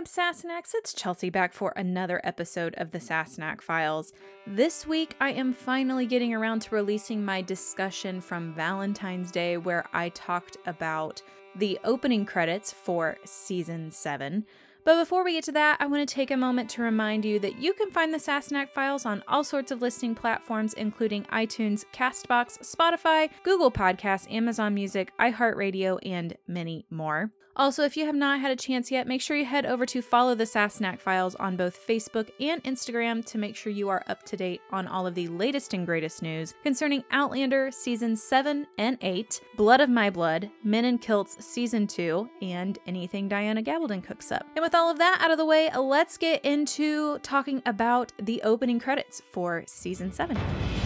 up, Sassenachs? It's Chelsea back for another episode of the Sassenach Files. This week, I am finally getting around to releasing my discussion from Valentine's Day, where I talked about the opening credits for season 7. But before we get to that, I want to take a moment to remind you that you can find the Sassenach files on all sorts of listening platforms, including iTunes, Castbox, Spotify, Google Podcasts, Amazon Music, iHeartRadio, and many more. Also, if you have not had a chance yet, make sure you head over to follow the Sassenach Files on both Facebook and Instagram to make sure you are up to date on all of the latest and greatest news concerning Outlander Season 7 and 8, Blood of My Blood, Men in Kilts Season 2, and anything Diana Gabaldon cooks up. And with all of that out of the way, let's get into talking about the opening credits for Season 7.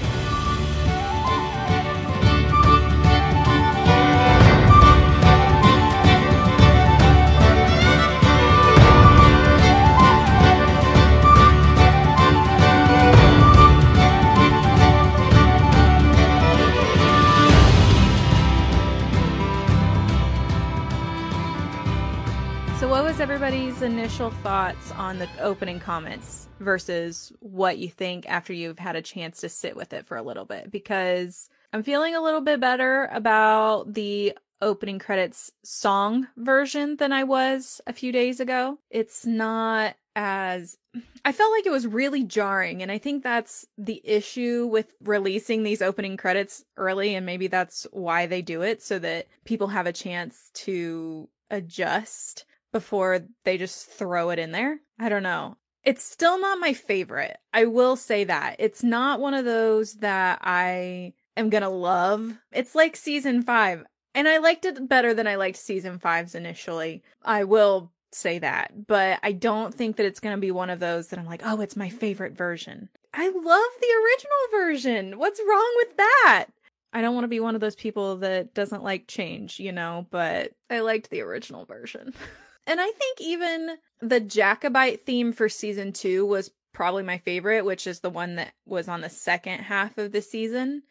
Was everybody's initial thoughts on the opening comments versus what you think after you've had a chance to sit with it for a little bit? Because I'm feeling a little bit better about the opening credits song version than I was a few days ago. It's not as I felt like it was really jarring and I think that's the issue with releasing these opening credits early and maybe that's why they do it so that people have a chance to adjust before they just throw it in there. I don't know. It's still not my favorite. I will say that. It's not one of those that I am going to love. It's like season 5 and I liked it better than I liked season 5's initially. I will say that, but I don't think that it's going to be one of those that I'm like, "Oh, it's my favorite version." I love the original version. What's wrong with that? I don't want to be one of those people that doesn't like change, you know, but I liked the original version. And I think even the Jacobite theme for season two was probably my favorite, which is the one that was on the second half of the season.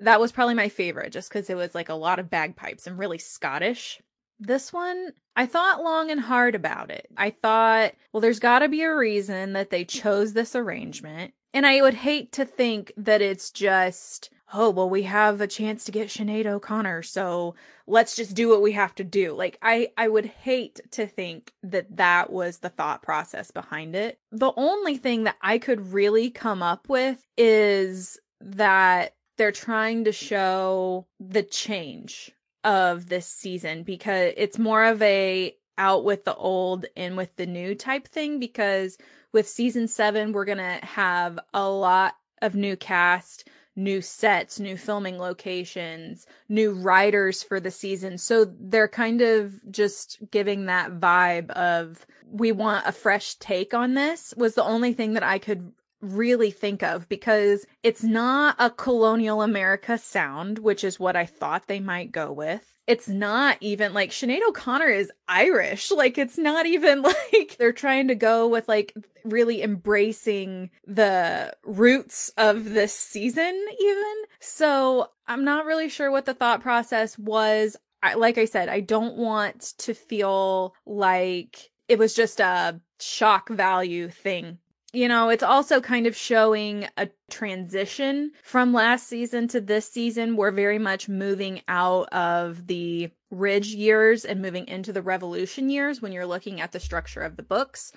That was probably my favorite just because it was like a lot of bagpipes and really Scottish. This one, I thought long and hard about it. I thought, well, there's got to be a reason that they chose this arrangement. And I would hate to think that it's just, oh, well, we have a chance to get Sinead O'Connor, so let's just do what we have to do. Like, I, I would hate to think that that was the thought process behind it. The only thing that I could really come up with is that they're trying to show the change of this season because it's more of a out with the old in with the new type thing because with season 7 we're going to have a lot of new cast new sets, new filming locations, new writers for the season. So they're kind of just giving that vibe of we want a fresh take on this was the only thing that I could really think of because it's not a colonial America sound, which is what I thought they might go with it's not even like Sinead O'Connor is Irish. Like it's not even like they're trying to go with like really embracing the roots of this season even. So I'm not really sure what the thought process was. I, like I said, I don't want to feel like it was just a shock value thing you know, it's also kind of showing a transition from last season to this season. We're very much moving out of the Ridge years and moving into the Revolution years when you're looking at the structure of the books.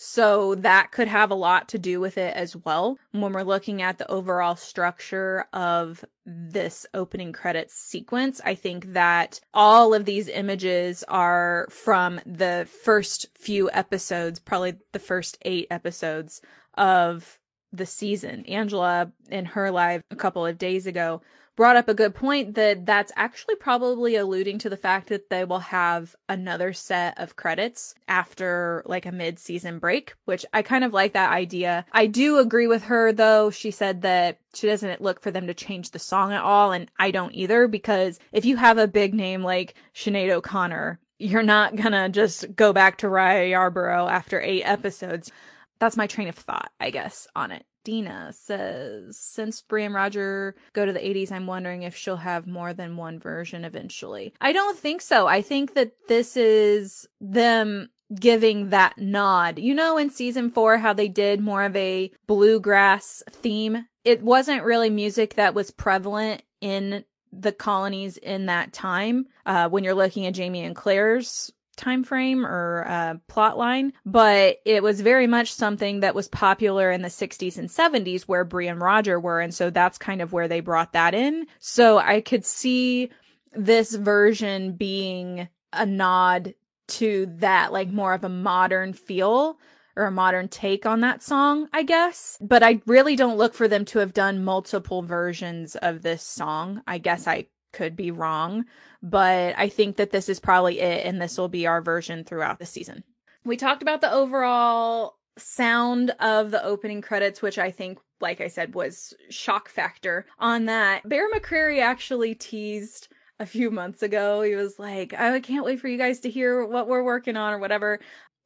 So that could have a lot to do with it as well when we're looking at the overall structure of this opening credits sequence. I think that all of these images are from the first few episodes, probably the first eight episodes of the season. Angela in her live a couple of days ago brought up a good point that that's actually probably alluding to the fact that they will have another set of credits after like a mid-season break, which I kind of like that idea. I do agree with her though. She said that she doesn't look for them to change the song at all and I don't either because if you have a big name like Sinead O'Connor, you're not gonna just go back to Raya Yarbrough after eight episodes. That's my train of thought, I guess, on it. Dina says, since Bree and Roger go to the 80s, I'm wondering if she'll have more than one version eventually. I don't think so. I think that this is them giving that nod. You know, in season four, how they did more of a bluegrass theme. It wasn't really music that was prevalent in the colonies in that time uh, when you're looking at Jamie and Claire's time frame or uh, plot line, but it was very much something that was popular in the 60s and 70s where Bree and Roger were, and so that's kind of where they brought that in. So I could see this version being a nod to that, like more of a modern feel or a modern take on that song, I guess. But I really don't look for them to have done multiple versions of this song. I guess I could be wrong, but I think that this is probably it, and this will be our version throughout the season. We talked about the overall sound of the opening credits, which I think, like I said, was shock factor on that. Bear McCreary actually teased a few months ago. He was like, oh, I can't wait for you guys to hear what we're working on or whatever.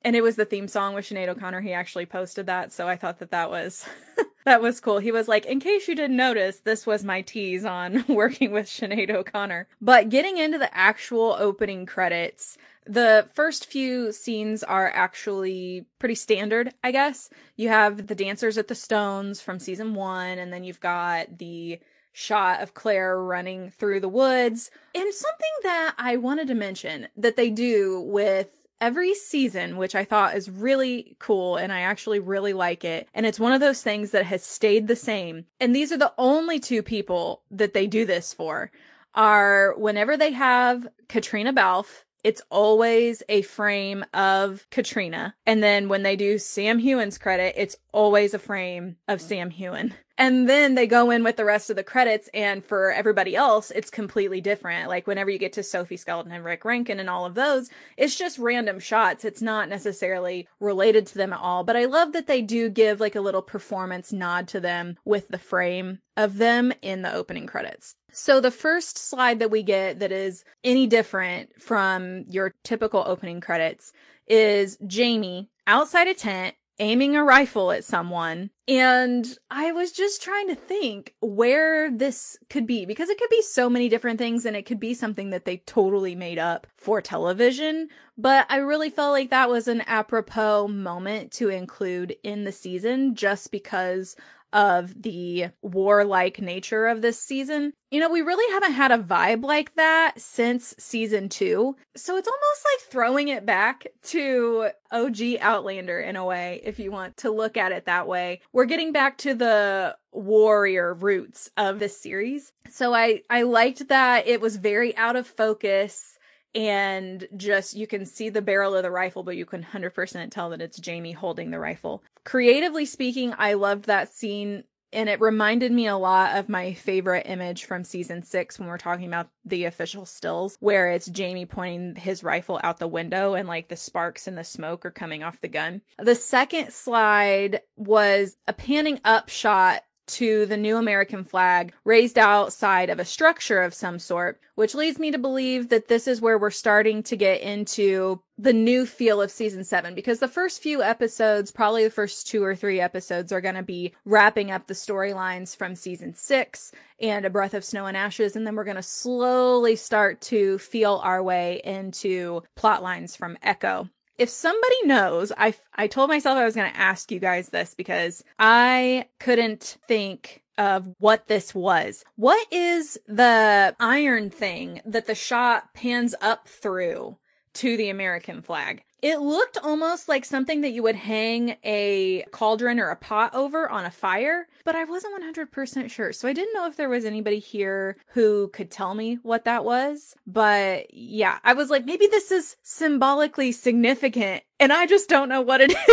And it was the theme song with Sinead O'Connor. He actually posted that. So I thought that that was, that was cool. He was like, in case you didn't notice, this was my tease on working with Sinead O'Connor. But getting into the actual opening credits, the first few scenes are actually pretty standard, I guess. You have the dancers at the Stones from season one, and then you've got the shot of Claire running through the woods. And something that I wanted to mention that they do with every season, which I thought is really cool and I actually really like it. And it's one of those things that has stayed the same. And these are the only two people that they do this for are whenever they have Caitríona Balfe it's always a frame of Caitríona. And then when they do Sam Heughan's credit, it's always a frame of Sam Heughan. And then they go in with the rest of the credits, and for everybody else, it's completely different. Like whenever you get to Sophie Skelton and Rick Rankin and all of those, it's just random shots. It's not necessarily related to them at all. But I love that they do give like a little performance nod to them with the frame of them in the opening credits. So the first slide that we get that is any different from your typical opening credits is Jamie outside a tent aiming a rifle at someone. And I was just trying to think where this could be because it could be so many different things and it could be something that they totally made up for television. But I really felt like that was an apropos moment to include in the season just because of the warlike nature of this season. You know, we really haven't had a vibe like that since season two. So it's almost like throwing it back to OG Outlander in a way, if you want to look at it that way. We're getting back to the warrior roots of this series. So I, I liked that it was very out of focus and just you can see the barrel of the rifle, but you can 100% tell that it's Jamie holding the rifle. Creatively speaking, I loved that scene and it reminded me a lot of my favorite image from season six when we're talking about the official stills, where it's Jamie pointing his rifle out the window and like the sparks and the smoke are coming off the gun. The second slide was a panning up shot to the new American flag raised outside of a structure of some sort, which leads me to believe that this is where we're starting to get into the new feel of season seven because the first few episodes, probably the first two or three episodes, are going to be wrapping up the storylines from season six and A Breath of Snow and Ashes. And then we're going to slowly start to feel our way into plot lines from Echo if somebody knows, I I told myself I was going to ask you guys this because I couldn't think of what this was. What is the iron thing that the shot pans up through to the American flag? It looked almost like something that you would hang a cauldron or a pot over on a fire, but I wasn't 100% sure. So I didn't know if there was anybody here who could tell me what that was. But yeah, I was like, maybe this is symbolically significant and I just don't know what it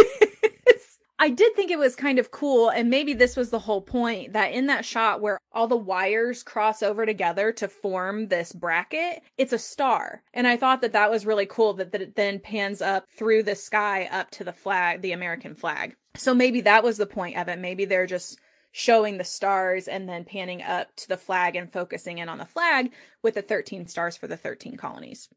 is. I did think it was kind of cool, and maybe this was the whole point that in that shot where all the wires cross over together to form this bracket, it's a star. And I thought that that was really cool that, that it then pans up through the sky up to the flag, the American flag. So maybe that was the point of it. Maybe they're just showing the stars and then panning up to the flag and focusing in on the flag with the 13 stars for the 13 colonies.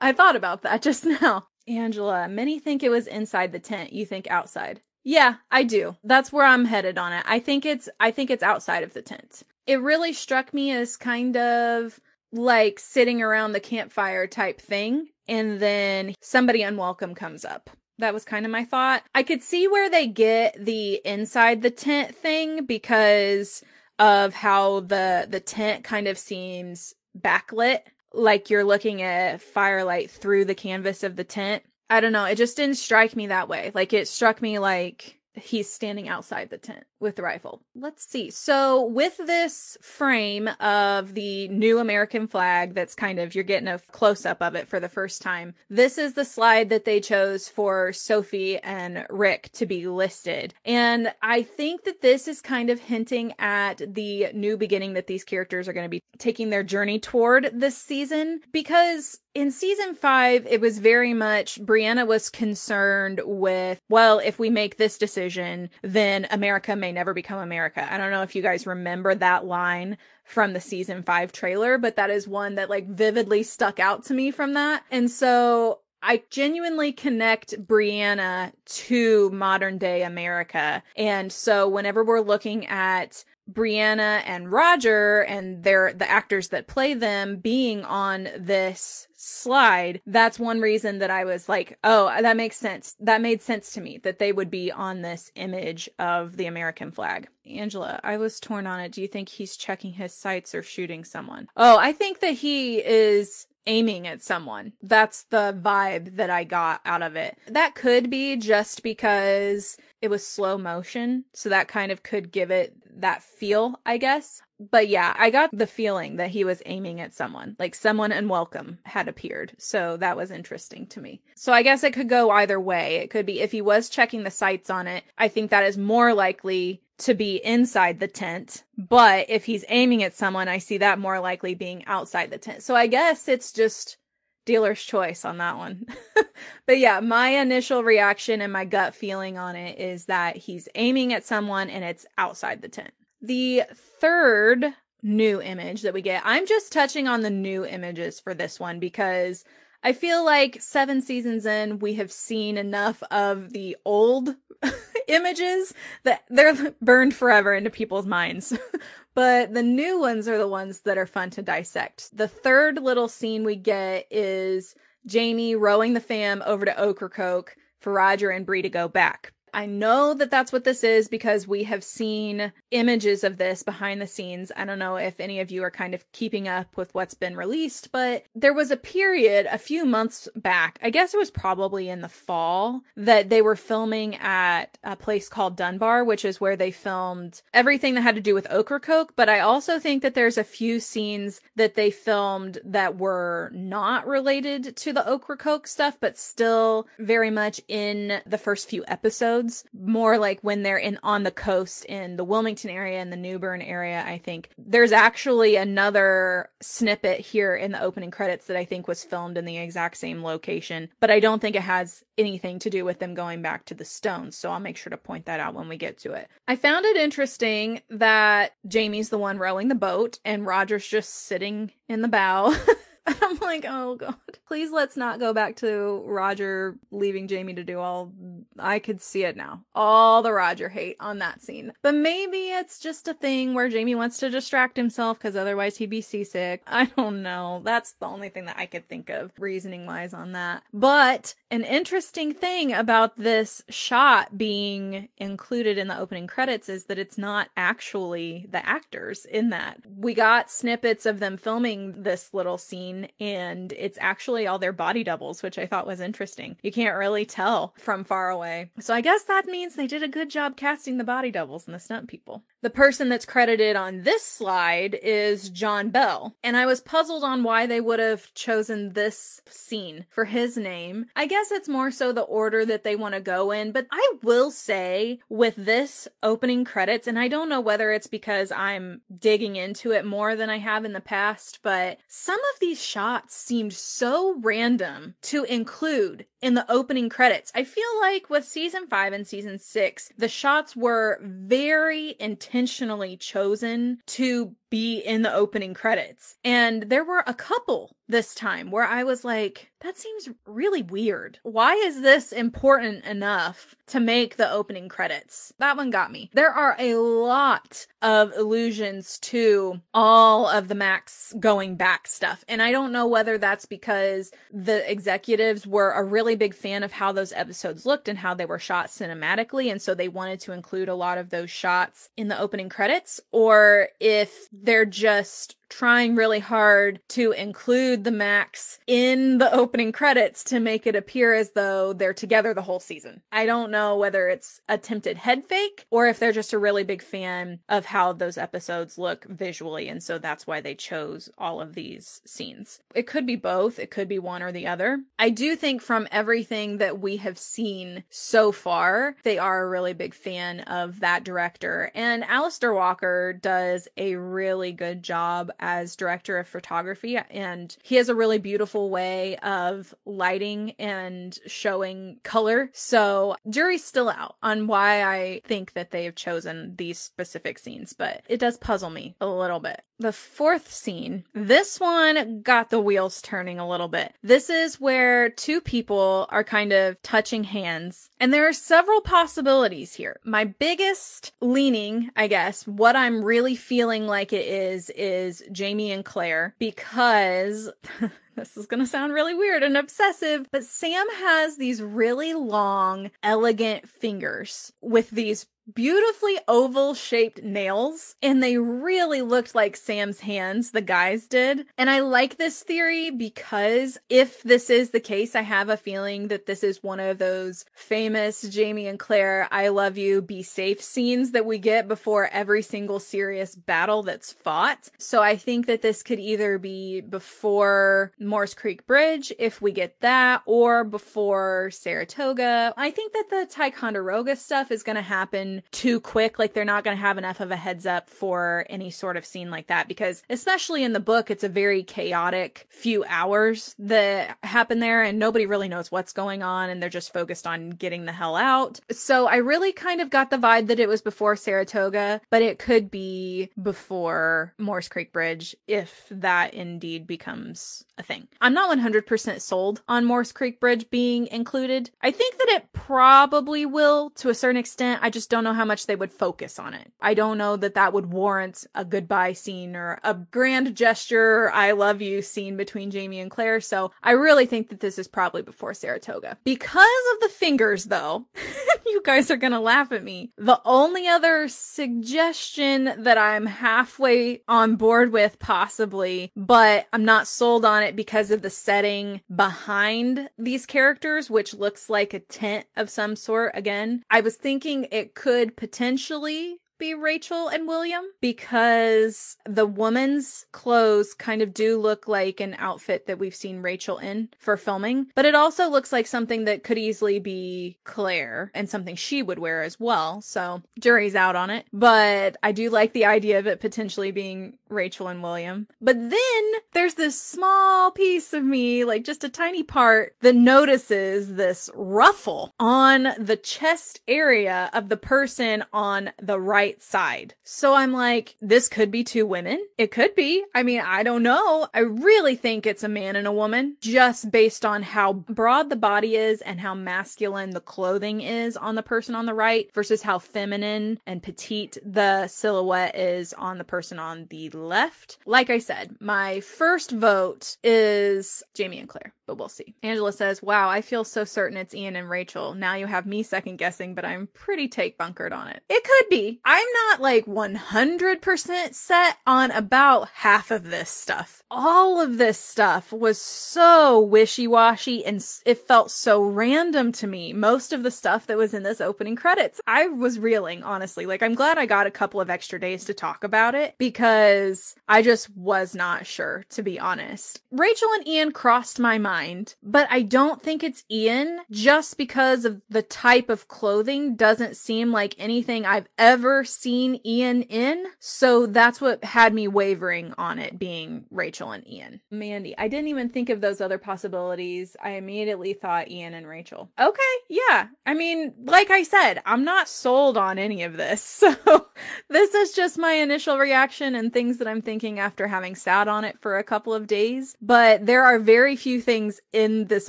I thought about that just now. Angela, many think it was inside the tent. You think outside. Yeah, I do. That's where I'm headed on it. I think it's I think it's outside of the tent. It really struck me as kind of like sitting around the campfire type thing. And then somebody unwelcome comes up. That was kind of my thought. I could see where they get the inside the tent thing because of how the the tent kind of seems backlit like you're looking at firelight through the canvas of the tent. I don't know, it just didn't strike me that way. Like it struck me like he's standing outside the tent with the rifle. Let's see. So, with this frame of the new American flag, that's kind of, you're getting a close up of it for the first time. This is the slide that they chose for Sophie and Rick to be listed. And I think that this is kind of hinting at the new beginning that these characters are going to be taking their journey toward this season because in season five, it was very much Brianna was concerned with, well, if we make this decision, then America may never become America. I don't know if you guys remember that line from the season five trailer, but that is one that like vividly stuck out to me from that. And so I genuinely connect Brianna to modern day America. And so whenever we're looking at Brianna and Roger and their the actors that play them being on this slide, that's one reason that I was like, oh, that makes sense. That made sense to me that they would be on this image of the American flag. Angela, I was torn on it. Do you think he's checking his sights or shooting someone? Oh, I think that he is aiming at someone. That's the vibe that I got out of it. That could be just because it was slow motion, so that kind of could give it that feel, I guess. But yeah, I got the feeling that he was aiming at someone, like someone unwelcome had appeared. So that was interesting to me. So I guess it could go either way. It could be if he was checking the sights on it, I think that is more likely to be inside the tent. But if he's aiming at someone, I see that more likely being outside the tent. So I guess it's just dealer's choice on that one. but yeah, my initial reaction and my gut feeling on it is that he's aiming at someone and it's outside the tent. The third new image that we get, I'm just touching on the new images for this one because I feel like seven seasons in, we have seen enough of the old images that they're burned forever into people's minds. but the new ones are the ones that are fun to dissect. The third little scene we get is Jamie rowing the fam over to Ocracoke for Roger and Bree to go back. I know that that's what this is because we have seen images of this behind the scenes. I don't know if any of you are kind of keeping up with what's been released, but there was a period a few months back, I guess it was probably in the fall, that they were filming at a place called Dunbar, which is where they filmed everything that had to do with Ocracoke. But I also think that there's a few scenes that they filmed that were not related to the Ocracoke stuff, but still very much in the first few episodes episodes, more like when they're in on the coast in the Wilmington area and the New Bern area, I think. There's actually another snippet here in the opening credits that I think was filmed in the exact same location, but I don't think it has anything to do with them going back to the stones, so I'll make sure to point that out when we get to it. I found it interesting that Jamie's the one rowing the boat and Roger's just sitting in the bow. I'm like, oh god, please let's not go back to Roger leaving Jamie to do all. I could see it now. All the Roger hate on that scene. But maybe it's just a thing where Jamie wants to distract himself because otherwise he'd be seasick. I don't know. That's the only thing that I could think of reasoning wise on that. But an interesting thing about this shot being included in the opening credits is that it's not actually the actors in that. We got snippets of them filming this little scene scene and it's actually all their body doubles, which I thought was interesting. You can't really tell from far away. So I guess that means they did a good job casting the body doubles and the stunt people. The person that's credited on this slide is John Bell, and I was puzzled on why they would have chosen this scene for his name. I guess it's more so the order that they want to go in, but I will say with this opening credits, and I don't know whether it's because I'm digging into it more than I have in the past, but some of these shots seemed so random to include in the opening credits. I feel like with season five and season six, the shots were very intentionally chosen to be in the opening credits. And there were a couple this time where I was like, that seems really weird. Why is this important enough to make the opening credits? That one got me. There are a lot of allusions to all of the Macs going back stuff. And I don't know whether that's because the executives were a really big fan of how those episodes looked and how they were shot cinematically. And so they wanted to include a lot of those shots in the opening credits, or if they're just trying really hard to include the Macs in the opening credits to make it appear as though they're together the whole season. I don't know whether it's attempted head fake or if they're just a really big fan of how those episodes look visually. And so that's why they chose all of these scenes. It could be both, it could be one or the other. I do think from everything that we have seen so far, they are a really big fan of that director. And Alistair Walker does a really good job as director of photography and he has a really beautiful way of lighting and showing color. So jury's still out on why I think that they have chosen these specific scenes, but it does puzzle me a little bit. The fourth scene, this one got the wheels turning a little bit. This is where two people are kind of touching hands, and there are several possibilities here. My biggest leaning, I guess, what I'm really feeling like it is, is Jamie and Claire, because this is going to sound really weird and obsessive, but Sam has these really long, elegant fingers with these beautifully oval shaped nails and they really looked like Sam's hands, the guys did. And I like this theory because if this is the case, I have a feeling that this is one of those famous Jamie and Claire, I love you, be safe scenes that we get before every single serious battle that's fought. So I think that this could either be before Moores Creek Bridge, if we get that, or before Saratoga. I think that the Ticonderoga stuff is going to happen too quick. Like they're not going to have enough of a heads up for any sort of scene like that because, especially in the book, it's a very chaotic few hours that happen there and nobody really knows what's going on and they're just focused on getting the hell out. So I really kind of got the vibe that it was before Saratoga, but it could be before Moores Creek Bridge if that indeed becomes a thing. I'm not 100% sold on Moores Creek Bridge being included. I think that it probably will to a certain extent. I just don't don't know how much they would focus on it. I don't know that that would warrant a goodbye scene or a grand gesture, I love you scene between Jamie and Claire. So I really think that this is probably before Saratoga. Because of the fingers, though, you guys are gonna laugh at me. The only other suggestion that I'm halfway on board with, possibly, but I'm not sold on it because of the setting behind these characters, which looks like a tent of some sort. Again, I was thinking it could could potentially be Rachel and William because the woman's clothes kind of do look like an outfit that we've seen Rachel in for filming, but it also looks like something that could easily be Claire and something she would wear as well. So jury's out on it, but I do like the idea of it potentially being Rachel and William. But then there's this small piece of me, like just a tiny part, that notices this ruffle on the chest area of the person on the right side. So I'm like, this could be two women. It could be. I mean, I don't know. I really think it's a man and a woman just based on how broad the body is and how masculine the clothing is on the person on the right versus how feminine and petite the silhouette is on the person on the left. Like I said, my first vote is Jamie and Claire, but we'll see. Angela says, Wow, I feel so certain it's Ian and Rachel. Now you have me second guessing, but I'm pretty take bunkered on it. It could be. I'm not like 100% set on about half of this stuff. All of this stuff was so wishy washy and it felt so random to me. Most of the stuff that was in this opening credits, I was reeling, honestly. Like, I'm glad I got a couple of extra days to talk about it because I just was not sure, to be honest. Rachel and Ian crossed my mind mind, but I don't think it's Ian just because of the type of clothing doesn't seem like anything I've ever seen Ian in. So that's what had me wavering on it being Rachel and Ian. Mandy, I didn't even think of those other possibilities. I immediately thought Ian and Rachel. Okay, yeah. I mean, like I said, I'm not sold on any of this. So this is just my initial reaction and things that I'm thinking after having sat on it for a couple of days. But there are very few things in this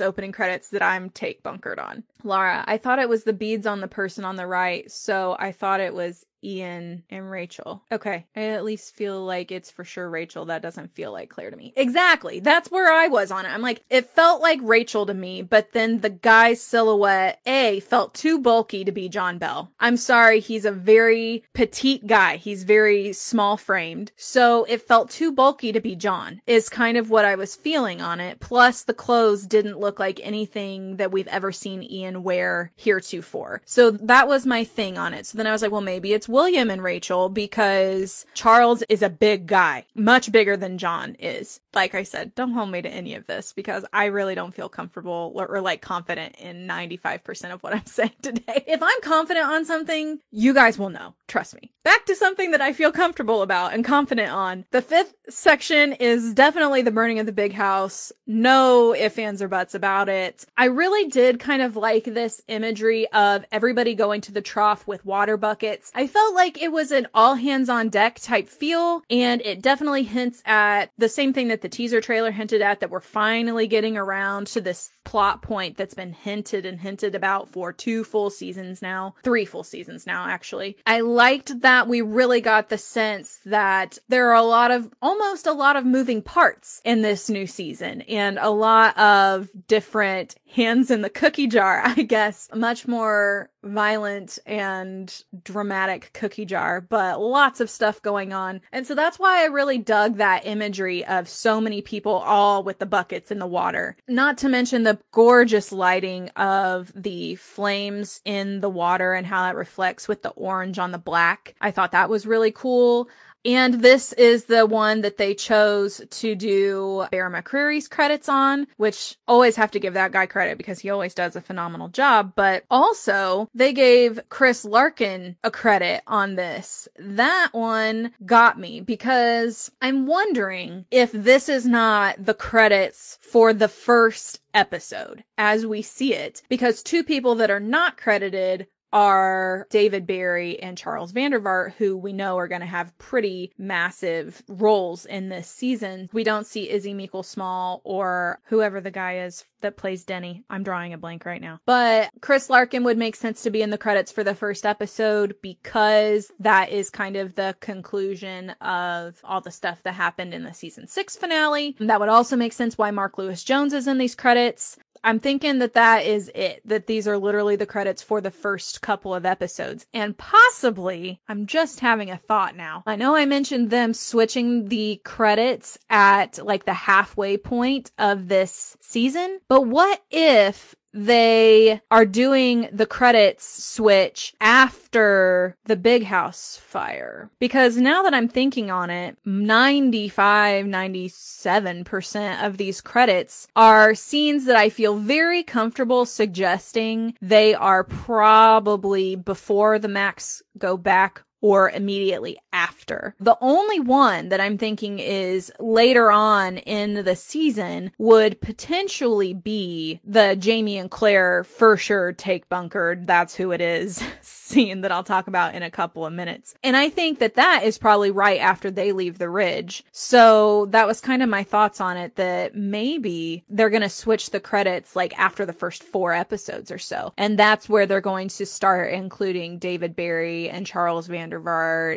opening credits that I'm take bunkered on. Laura, I thought it was the beads on the person on the right, so I thought it was Ian and Rachel. Okay, I at least feel like it's for sure Rachel. That doesn't feel like Claire to me. Exactly. That's where I was on it. I'm like, it felt like Rachel to me, but then the guy's silhouette, A, felt too bulky to be John Bell. I'm sorry, he's a very petite guy. He's very small framed. So it felt too bulky to be John, is kind of what I was feeling on it. Plus, the clothes didn't look like anything that we've ever seen Ian wear heretofore. So that was my thing on it. So then I was like, well, maybe it's William and Rachel because Charles is a big guy, much bigger than John is. Like I said, don't hold me to any of this because I really don't feel comfortable or, or like confident in 95% of what I'm saying today. If I'm confident on something, you guys will know. Trust me. Back to something that I feel comfortable about and confident on. The fifth section is definitely the burning of the big house. No ifs, ands, or buts about it. I really did kind of like this imagery of everybody going to the trough with water buckets. I felt like it was an all hands on deck type feel, and it definitely hints at the same thing that the teaser trailer hinted at that we're finally getting around to this plot point that's been hinted and hinted about for two full seasons now, three full seasons now, actually. I liked that we really got the sense that there are a lot of almost a lot of moving parts in this new season and a lot of different hands in the cookie jar, I guess. Much more violent and dramatic cookie jar, but lots of stuff going on. And so that's why I really dug that imagery of so many people all with the buckets in the water. Not to mention the gorgeous lighting of the flames in the water and how that reflects with the orange on the black. I thought that was really cool. And this is the one that they chose to do Bear McCreary's credits on, which always have to give that guy credit because he always does a phenomenal job. But also they gave Chris Larkin a credit on this. That one got me because I'm wondering if this is not the credits for the first episode as we see it because two people that are not credited are David Berry and Charles Vandervaart, who we know are going to have pretty massive roles in this season. We don't see Izzy Meikle Small or whoever the guy is that plays Denny. I'm drawing a blank right now. But Chris Larkin would make sense to be in the credits for the first episode because that is kind of the conclusion of all the stuff that happened in the season six finale. That would also make sense why Mark Lewis Jones is in these credits. I'm thinking that that is it, that these are literally the credits for the first couple of episodes. And possibly, I'm just having a thought now. I know I mentioned them switching the credits at like the halfway point of this season, but what if they are doing the credits switch after the big house fire. Because now that I'm thinking on it, 95, 97% of these credits are scenes that I feel very comfortable suggesting they are probably before the Macs go back or immediately after. The only one that I'm thinking is later on in the season would potentially be the Jamie and Claire for sure take bunkered. That's who it is scene that I'll talk about in a couple of minutes. And I think that that is probably right after they leave the ridge. So that was kind of my thoughts on it that maybe they're going to switch the credits like after the first four episodes or so. And that's where they're going to start including David Berry and Charles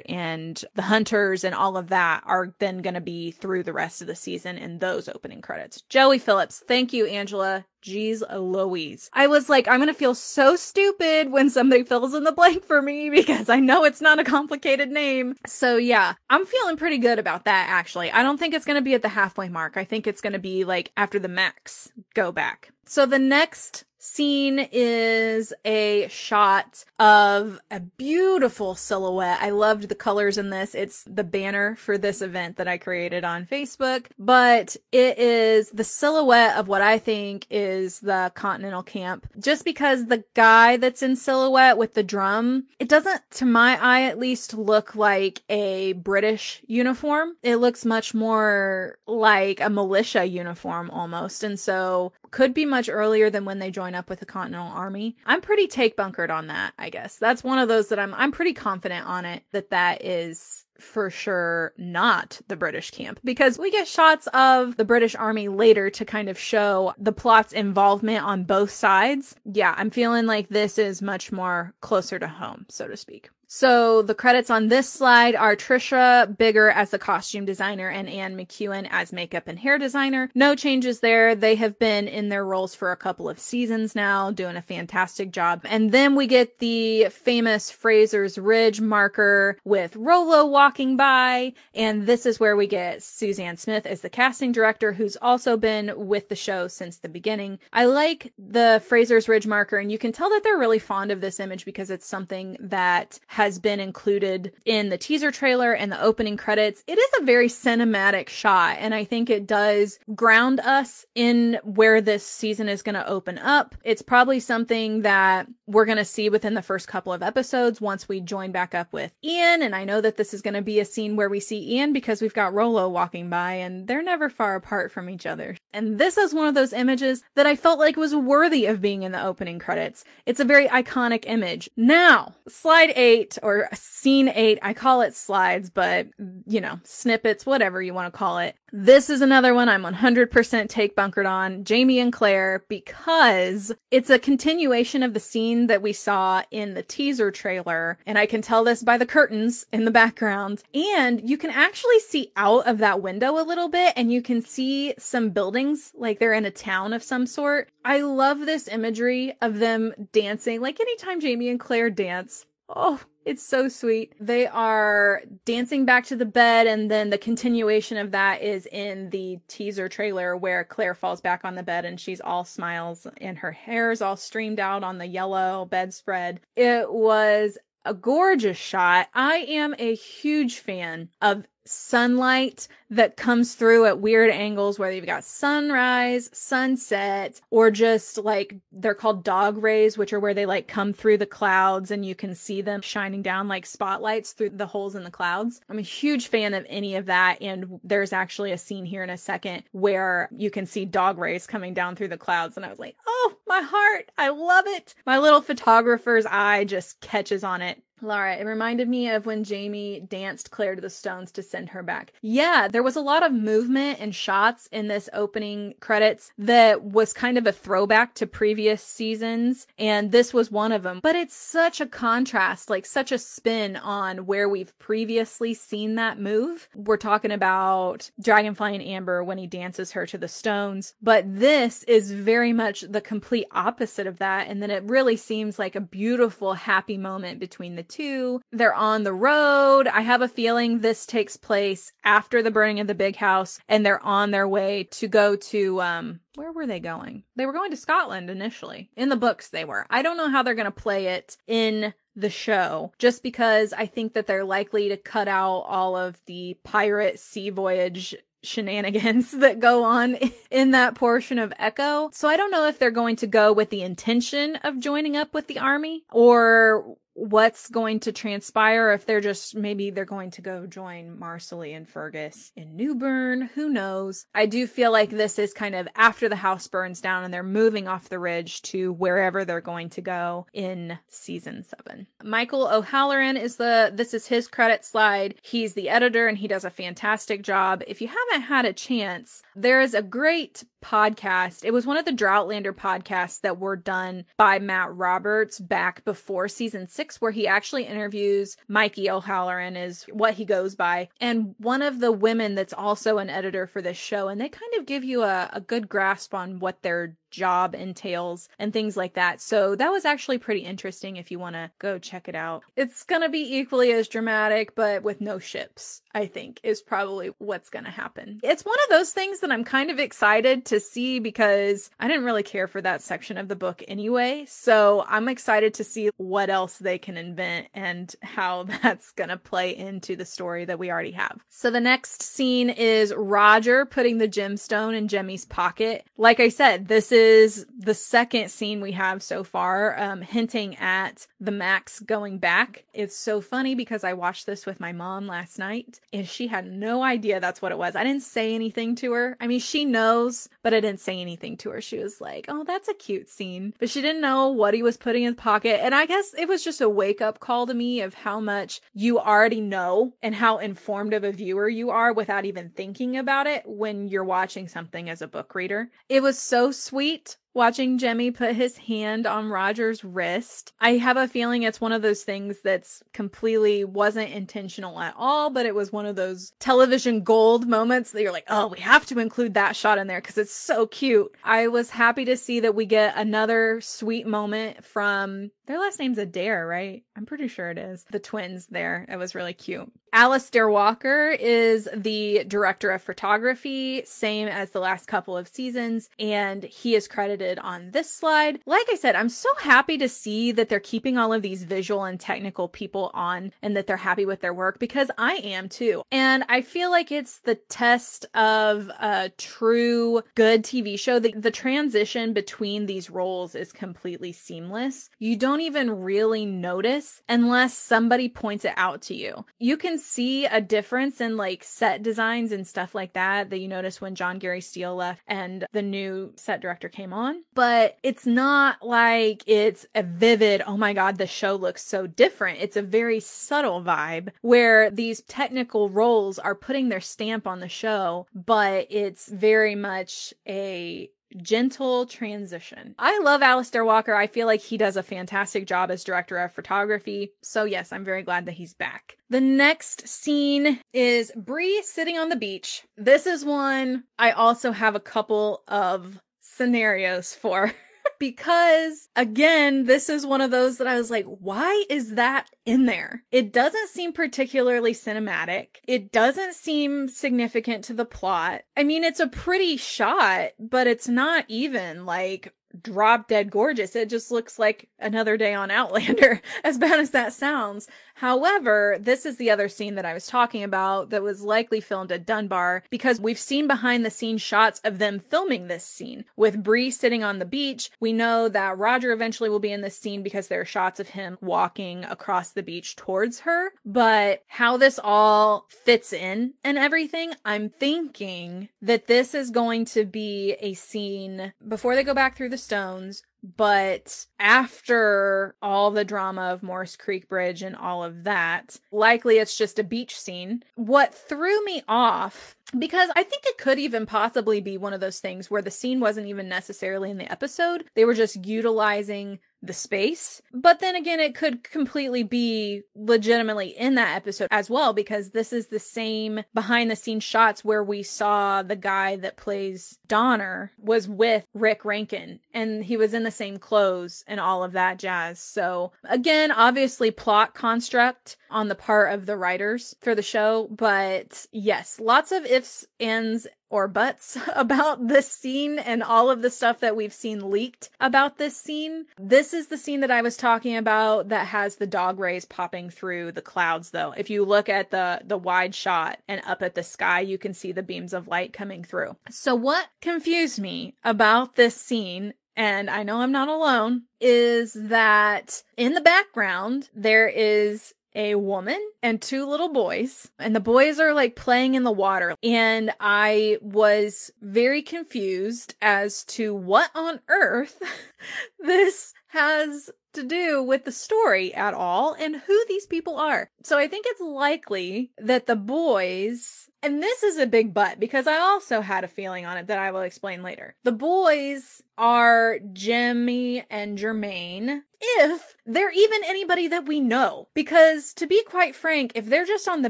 And the Hunters and all of that are then going to be through the rest of the season in those opening credits. Joey Phillips. Thank you, Angela. Jeez Louise. I was like, I'm gonna feel so stupid when somebody fills in the blank for me because I know it's not a complicated name. So yeah, I'm feeling pretty good about that actually. I don't think it's gonna be at the halfway mark. I think it's gonna be like after the Macs go back. So the next scene is a shot of a beautiful silhouette. I loved the colors in this. It's the banner for this event that I created on Facebook, but it is the silhouette of what I think is the Continental Camp. Just because the guy that's in silhouette with the drum, it doesn't, to my eye at least, look like a British uniform. It looks much more like a militia uniform almost. And so could be much earlier than when they up with the Continental Army. I'm pretty take bunkered on that, I guess. That's one of those that I'm I'm pretty confident on it that that is for sure not the British camp because we get shots of the British army later to kind of show the plot's involvement on both sides. Yeah, I'm feeling like this is much more closer to home, so to speak. So the credits on this slide are Trisha Biggar as the costume designer and Anne McEwen as makeup and hair designer. No changes there. They have been in their roles for a couple of seasons now, doing a fantastic job. And then we get the famous Fraser's Ridge marker with Rollo walking by. And this is where we get Suzanne Smith as the casting director, who's also been with the show since the beginning. I like the Fraser's Ridge marker, and you can tell that they're really fond of this image because it's something that has been included in the teaser trailer and the opening credits. It is a very cinematic shot, and I think it does ground us in where this season is going to open up. It's probably something that we're going to see within the first couple of episodes once we join back up with Ian. And I know that this is going to be a scene where we see Ian because we've got Rollo walking by and they're never far apart from each other. And this is one of those images that I felt like was worthy of being in the opening credits. It's a very iconic image. Now, slide eight eight or scene eight. I call it slides, but you know, snippets, whatever you want to call it. This is another one I'm 100% take bunkered on, Jamie and Claire, because it's a continuation of the scene that we saw in the teaser trailer. And I can tell this by the curtains in the background. And you can actually see out of that window a little bit and you can see some buildings like they're in a town of some sort. I love this imagery of them dancing. Like anytime Jamie and Claire dance, Oh, it's so sweet. They are dancing back to the bed, and then the continuation of that is in the teaser trailer where Claire falls back on the bed and she's all smiles and her hair is all streamed out on the yellow bedspread. It was a gorgeous shot. I am a huge fan of sunlight that comes through at weird angles, whether you've got sunrise, sunset, or just like they're called dog rays, which are where they like come through the clouds and you can see them shining down like spotlights through the holes in the clouds. I'm a huge fan of any of that. And there's actually a scene here in a second where you can see dog rays coming down through the clouds. And I was like, oh, my heart. I love it. My little photographer's eye just catches on it Laura, it reminded me of when Jamie danced Claire to the stones to send her back. Yeah, there was a lot of movement and shots in this opening credits that was kind of a throwback to previous seasons, and this was one of them. But it's such a contrast, like such a spin on where we've previously seen that move. We're talking about Dragonfly in Amber when he dances her to the stones, but this is very much the complete opposite of that, and then it really seems like a beautiful, happy moment between the two. They're on the road. I have a feeling this takes place after the burning of the big house and they're on their way to go to, um, where were they going? They were going to Scotland initially. In the books, they were. I don't know how they're going to play it in the show just because I think that they're likely to cut out all of the pirate sea voyage shenanigans that go on in that portion of Echo. So I don't know if they're going to go with the intention of joining up with the army or what's going to transpire if they're just maybe they're going to go join Marsali and Fergus in New Bern. Who knows? I do feel like this is kind of after the house burns down and they're moving off the ridge to wherever they're going to go in season seven. Michael O'Halloran is the this is his credit slide. He's the editor and he does a fantastic job. If you haven't had a chance, there is a great podcast. It was one of the Droughtlander podcasts that were done by Matt Roberts back before season six, where he actually interviews Mikey O'Halloran, is what he goes by, and one of the women that's also an editor for this show. And they kind of give you a, a good grasp on what they're job entails and things like that. So that was actually pretty interesting if you want to go check it out. It's going to be equally as dramatic, but with no ships, I think, is probably what's going to happen. It's one of those things that I'm kind of excited to see because I didn't really care for that section of the book anyway. So I'm excited to see what else they can invent and how that's going to play into the story that we already have. So the next scene is Roger putting the gemstone in Jemmy's pocket. Like I said, this is the second scene we have so far, um, hinting at the Macs going back. It's so funny because I watched this with my mom last night and she had no idea that's what it was. I didn't say anything to her. I mean, she knows, but I didn't say anything to her. She was like, oh, that's a cute scene. But she didn't know what he was putting in his pocket. And I guess it was just a wake up call to me of how much you already know and how informed of a viewer you are without even thinking about it when you're watching something as a book reader. It was so sweet watching Jemmy put his hand on Roger's wrist. I have a feeling it's one of those things that's completely wasn't intentional at all, but it was one of those television gold moments that you're like, oh, we have to include that shot in there because it's so cute. I was happy to see that we get another sweet moment from their last name's Adair, right? I'm pretty sure it is. The twins there. It was really cute. Alastair Walker is the director of photography, same as the last couple of seasons, and he is credited on this slide. Like I said, I'm so happy to see that they're keeping all of these visual and technical people on and that they're happy with their work because I am too. And I feel like it's the test of a true good TV show. The, the transition between these roles is completely seamless. You don't even really notice unless somebody points it out to you. You can see a difference in like set designs and stuff like that that you notice when Jon Gary Steele left and the new set director came on. But it's not like it's a vivid, oh my God, the show looks so different. It's a very subtle vibe where these technical roles are putting their stamp on the show, but it's very much a gentle transition. I love Alastair Walker. I feel like he does a fantastic job as director of photography. So yes, I'm very glad that he's back. The next scene is Bree sitting on the beach. This is one I also have a couple of scenarios for. because again, this is one of those that I was like, why is that in there? It doesn't seem particularly cinematic. It doesn't seem significant to the plot. I mean, it's a pretty shot, but it's not even like drop dead gorgeous. It just looks like another day on Outlander, as bad as that sounds. However, this is the other scene that I was talking about that was likely filmed at Dunbar because we've seen behind the scenes shots of them filming this scene. With Bree sitting on the beach, we know that Roger eventually will be in this scene because there are shots of him walking across the beach towards her. But how this all fits in and everything, I'm thinking that this is going to be a scene before they go back through the stones but after all the drama of Moores Creek Bridge and all of that, likely it's just a beach scene. What threw me off because I think it could even possibly be one of those things where the scene wasn't even necessarily in the episode. They were just utilizing the space. But then again, it could completely be legitimately in that episode as well, because this is the same behind the scenes shots where we saw the guy that plays Donner was with Rick Rankin and he was in the same clothes and all of that jazz. So again, obviously plot construct on the part of the writers for the show, but yes, lots of ifs, ands, or buts about this scene and all of the stuff that we've seen leaked about this scene. This is the scene that I was talking about that has the god rays popping through the clouds though. If you look at the the wide shot and up at the sky, you can see the beams of light coming through. So what confused me about this scene and I know I'm not alone, is that in the background, there is a woman and two little boys and the boys are like playing in the water and I was very confused as to what on earth this has to do with the story at all and who these people are. So I think it's likely that the boys and this is a big but because I also had a feeling on it that I will explain later. The boys are Jemmy and Germain if they're even anybody that we know. Because to be quite frank, if they're just on the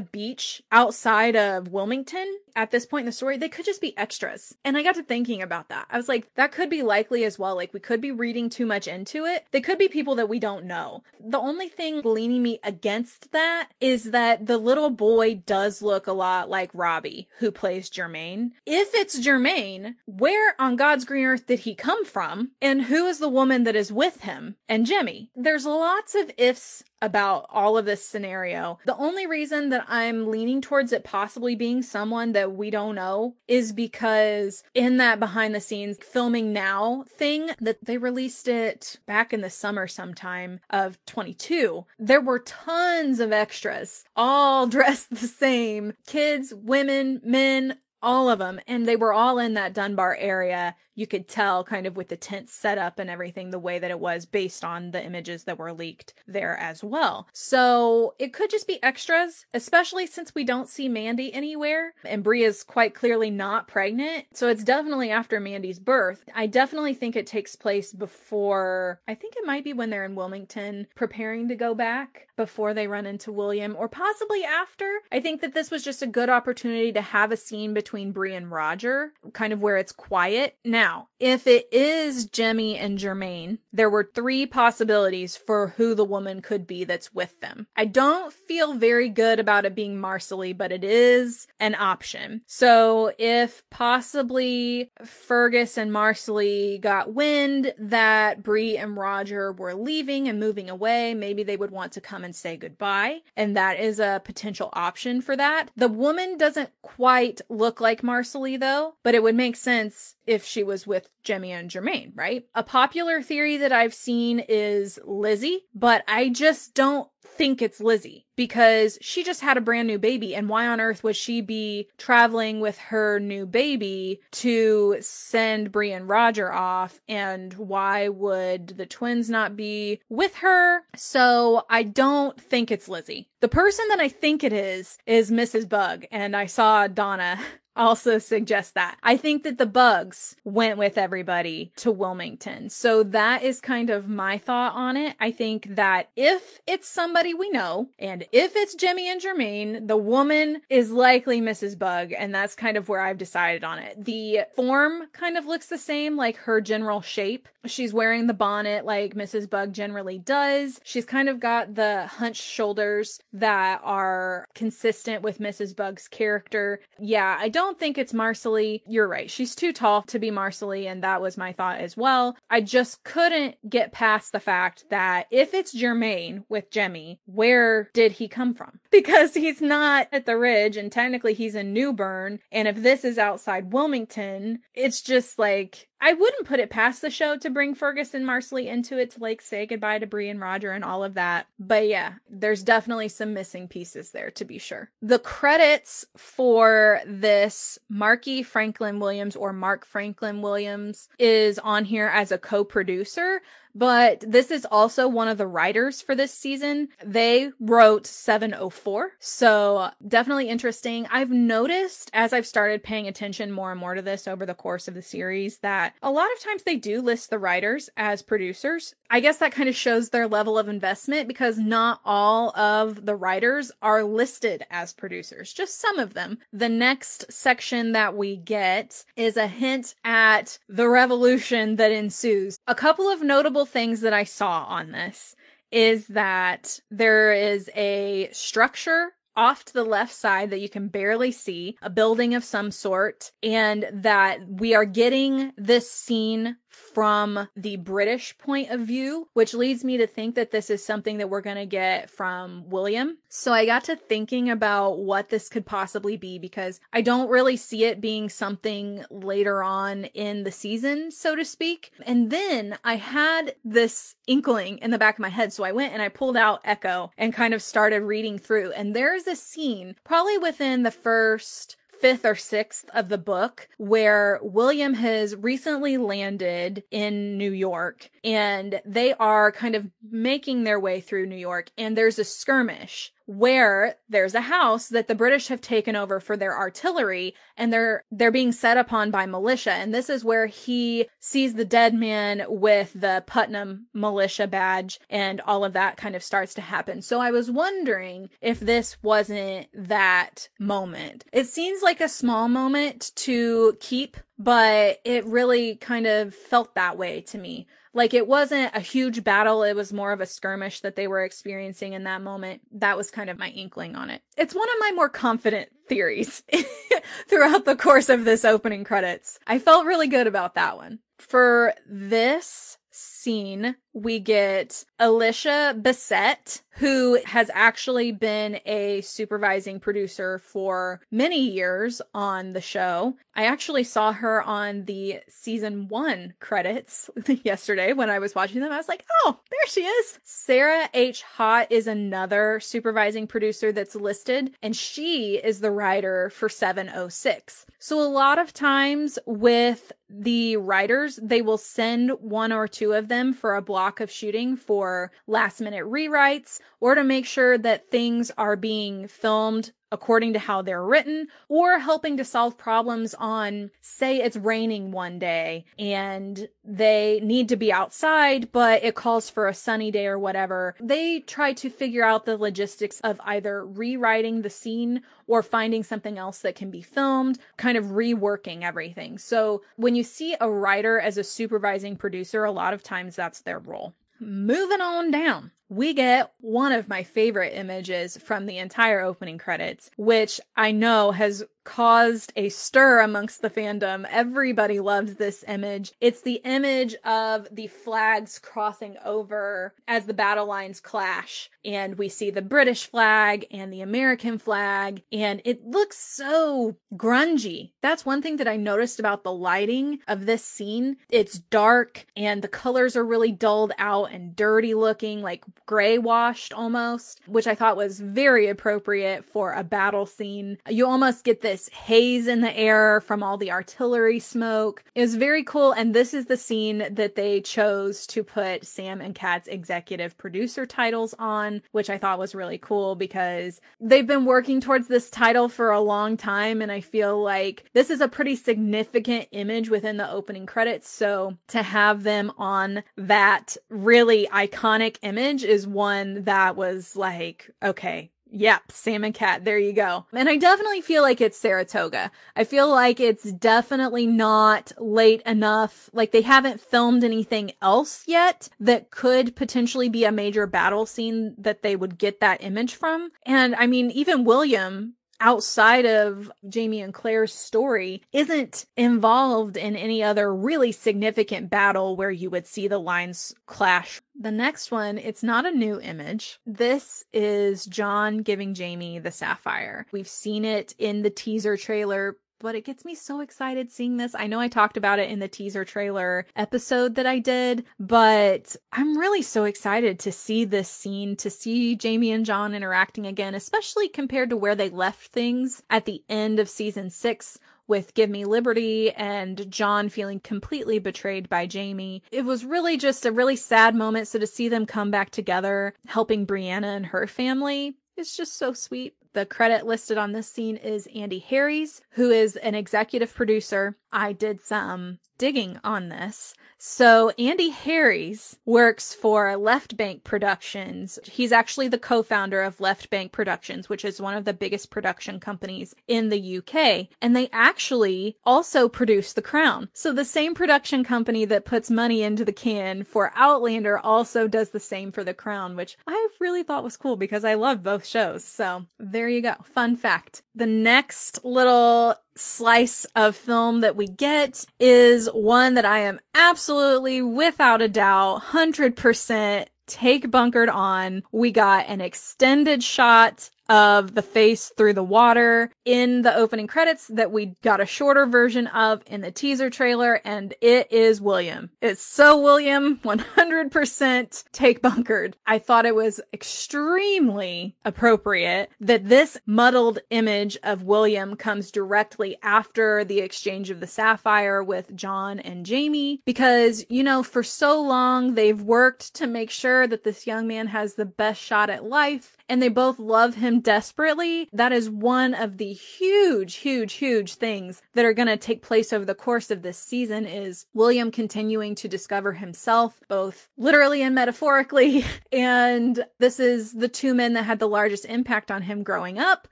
beach outside of Wilmington at this point in the story, they could just be extras. And I got to thinking about that. I was like, that could be likely as well. Like, we could be reading too much into it. They could be people that we don't know. The only thing leaning me against that is that the little boy does look a lot like Robbie, who plays Germain. If it's Germain, where on God's green earth did he come from? And who is the woman that is with him and Jemmy? There's lots of ifs about all of this scenario. The only reason that I'm leaning towards it possibly being someone that we don't know is because in that behind the scenes filming now thing that they released it back in the summer sometime of 22, there were tons of extras, all dressed the same kids, women, men, all of them and they were all in that dunbar area you could tell kind of with the tent setup and everything the way that it was based on the images that were leaked there as well. So it could just be extras especially since we don't see mandy anywhere and Bree is quite clearly not pregnant. So it's definitely after mandy's birth. I definitely think it takes place before i think it might be when they're in wilmington preparing to go back before they run into william or possibly after. I think that this was just a good opportunity to have a scene between Bree and Roger, kind of where it's quiet. Now, now, if it is Jemmy and Germain, there were three possibilities for who the woman could be that's with them. I don't feel very good about it being Marsali, but it is an option. So if possibly Fergus and Marsali got wind that Bree and Roger were leaving and moving away, maybe they would want to come and say goodbye. And that is a potential option for that. The woman doesn't quite look like Marsali though, but it would make sense if she was with Jemmy and Germain, right? A popular theory that I've seen is Lizzie, but I just don't think it's Lizzie because she just had a brand new baby. And why on earth would she be traveling with her new baby to send Bree and Roger off? And why would the twins not be with her? So I don't think it's Lizzie. The person that I think it is is Mrs. Bug. And I saw Donna also suggest that. I think that the bugs went with everybody to Wilmington. So that is kind of my thought on it. I think that if it's somebody we know and if it's Jimmy and Germain, the woman is likely Mrs. Bug. And that's kind of where I've decided on it. The form kind of looks the same, like her general shape. She's wearing the bonnet like Mrs. Bug generally does. She's kind of got the hunched shoulders that are consistent with Mrs. Bug's character. Yeah, I don't think it's Marsali. You're right. She's too tall to be Marsali, and that was my thought as well. I just couldn't get past the fact that if it's Germain with Jemmy, where did he come from? Because he's not at the Ridge, and technically he's in New Bern. And if this is outside Wilmington, it's just like I wouldn't put it past the show to bring Fergus and Marsali into it to like say goodbye to Bree and Roger and all of that. But yeah, there's definitely some missing pieces there to be sure. The credits for this Marky Franklin Williams or Mark Franklin Williams is on here as a co-producer, but this is also one of the writers for this season. They wrote 704. So definitely interesting. I've noticed as I've started paying attention more and more to this over the course of the series that a lot of times they do list the writers as producers. I guess that kind of shows their level of investment because not all of the writers are listed as producers, just some of them. The next section that we get is a hint at the revolution that ensues. A couple of notable things that I saw on this is that there is a structure off to the left side that you can barely see, a building of some sort, and that we are getting this scene from the British point of view, which leads me to think that this is something that we're going to get from William. So I got to thinking about what this could possibly be because I don't really see it being something later on in the season, so to speak. And then I had this inkling in the back of my head. So I went and I pulled out Echo and kind of started reading through. And there's a scene probably within the first fifth or sixth of the book where William has recently landed in New York and they are kind of making their way through New York and there's a skirmish where there's a house that the British have taken over for their artillery and they're they're being set upon by militia and this is where he sees the dead man with the Putnam militia badge and all of that kind of starts to happen. So I was wondering if this wasn't that moment. It seems like a small moment to keep, but it really kind of felt that way to me. Like it wasn't a huge battle, it was more of a skirmish that they were experiencing in that moment. That was kind of my inkling on it. It's one of my more confident theories throughout the course of this opening credits. I felt really good about that one. For this scene, we get Alicia Bissett, who has actually been a supervising producer for many years on the show. I actually saw her on the season one credits yesterday when I was watching them. I was like, oh, there she is. Sarah H. Haught is another supervising producer that's listed, and she is the writer for 706. So a lot of times with the writers, they will send one or two of them for a block of shooting for last minute rewrites or to make sure that things are being filmed according to how they're written or helping to solve problems on say it's raining one day and they need to be outside but it calls for a sunny day or whatever. They try to figure out the logistics of either rewriting the scene or finding something else that can be filmed kind of reworking everything. So when you see a writer as a supervising producer a lot of times that's their role. Moving on down we get one of my favorite images from the entire opening credits, which I know has caused a stir amongst the fandom. Everybody loves this image. It's the image of the flags crossing over as the battle lines clash. And we see the British flag and the American flag, and it looks so grungy. That's one thing that I noticed about the lighting of this scene. It's dark and the colors are really dulled out and dirty looking, like gray washed almost, which I thought was very appropriate for a battle scene. You almost get this haze in the air from all the artillery smoke. It was very cool. And this is the scene that they chose to put Sam and Kat's executive producer titles on, which I thought was really cool because they've been working towards this title for a long time. And I feel like this is a pretty significant image within the opening credits. So to have them on that really iconic image is one that was like, okay, Yep, Sam and Kat, there you go. And I definitely feel like it's Saratoga. I feel like it's definitely not late enough. Like they haven't filmed anything else yet that could potentially be a major battle scene that they would get that image from. And I mean, even William outside of Jamie and Claire's story isn't involved in any other really significant battle where you would see the lines clash. The next one, it's not a new image. This is John giving Jamie the sapphire. We've seen it in the teaser trailer but it gets me so excited seeing this. I know I talked about it in the teaser trailer episode that I did, but I'm really so excited to see this scene, to see Jamie and John interacting again, especially compared to where they left things at the end of season six with Give Me Liberty and John feeling completely betrayed by Jamie. It was really just a really sad moment. So to see them come back together, helping Brianna and her family, is just so sweet. The credit listed on this scene is Andy Harries, who is an executive producer. I did some digging on this. So Andy Harries works for Left Bank Productions. He's actually the co-founder of Left Bank Productions, which is one of the biggest production companies in the UK. And they actually also produce The Crown. So the same production company that puts money into the can for Outlander also does the same for The Crown, which I really thought was cool because I love both shows. So there you go. Fun fact. The next little slice of film that we get is one that I am absolutely, without a doubt, 100% take bunkered on. We got an extended shot of the face through the water in the opening credits that we got a shorter version of in the teaser trailer, and it is William. It's so William, 100% take bunkered. I thought it was extremely appropriate that this muddled image of William comes directly after the exchange of the sapphire with John and Jamie, because, you know, for so long they've worked to make sure that this young man has the best shot at life and they both love him desperately. That is one of the huge, huge, huge things that are going to take place over the course of this season is William continuing to discover himself, both literally and metaphorically. And this is the two men that had the largest impact on him growing up.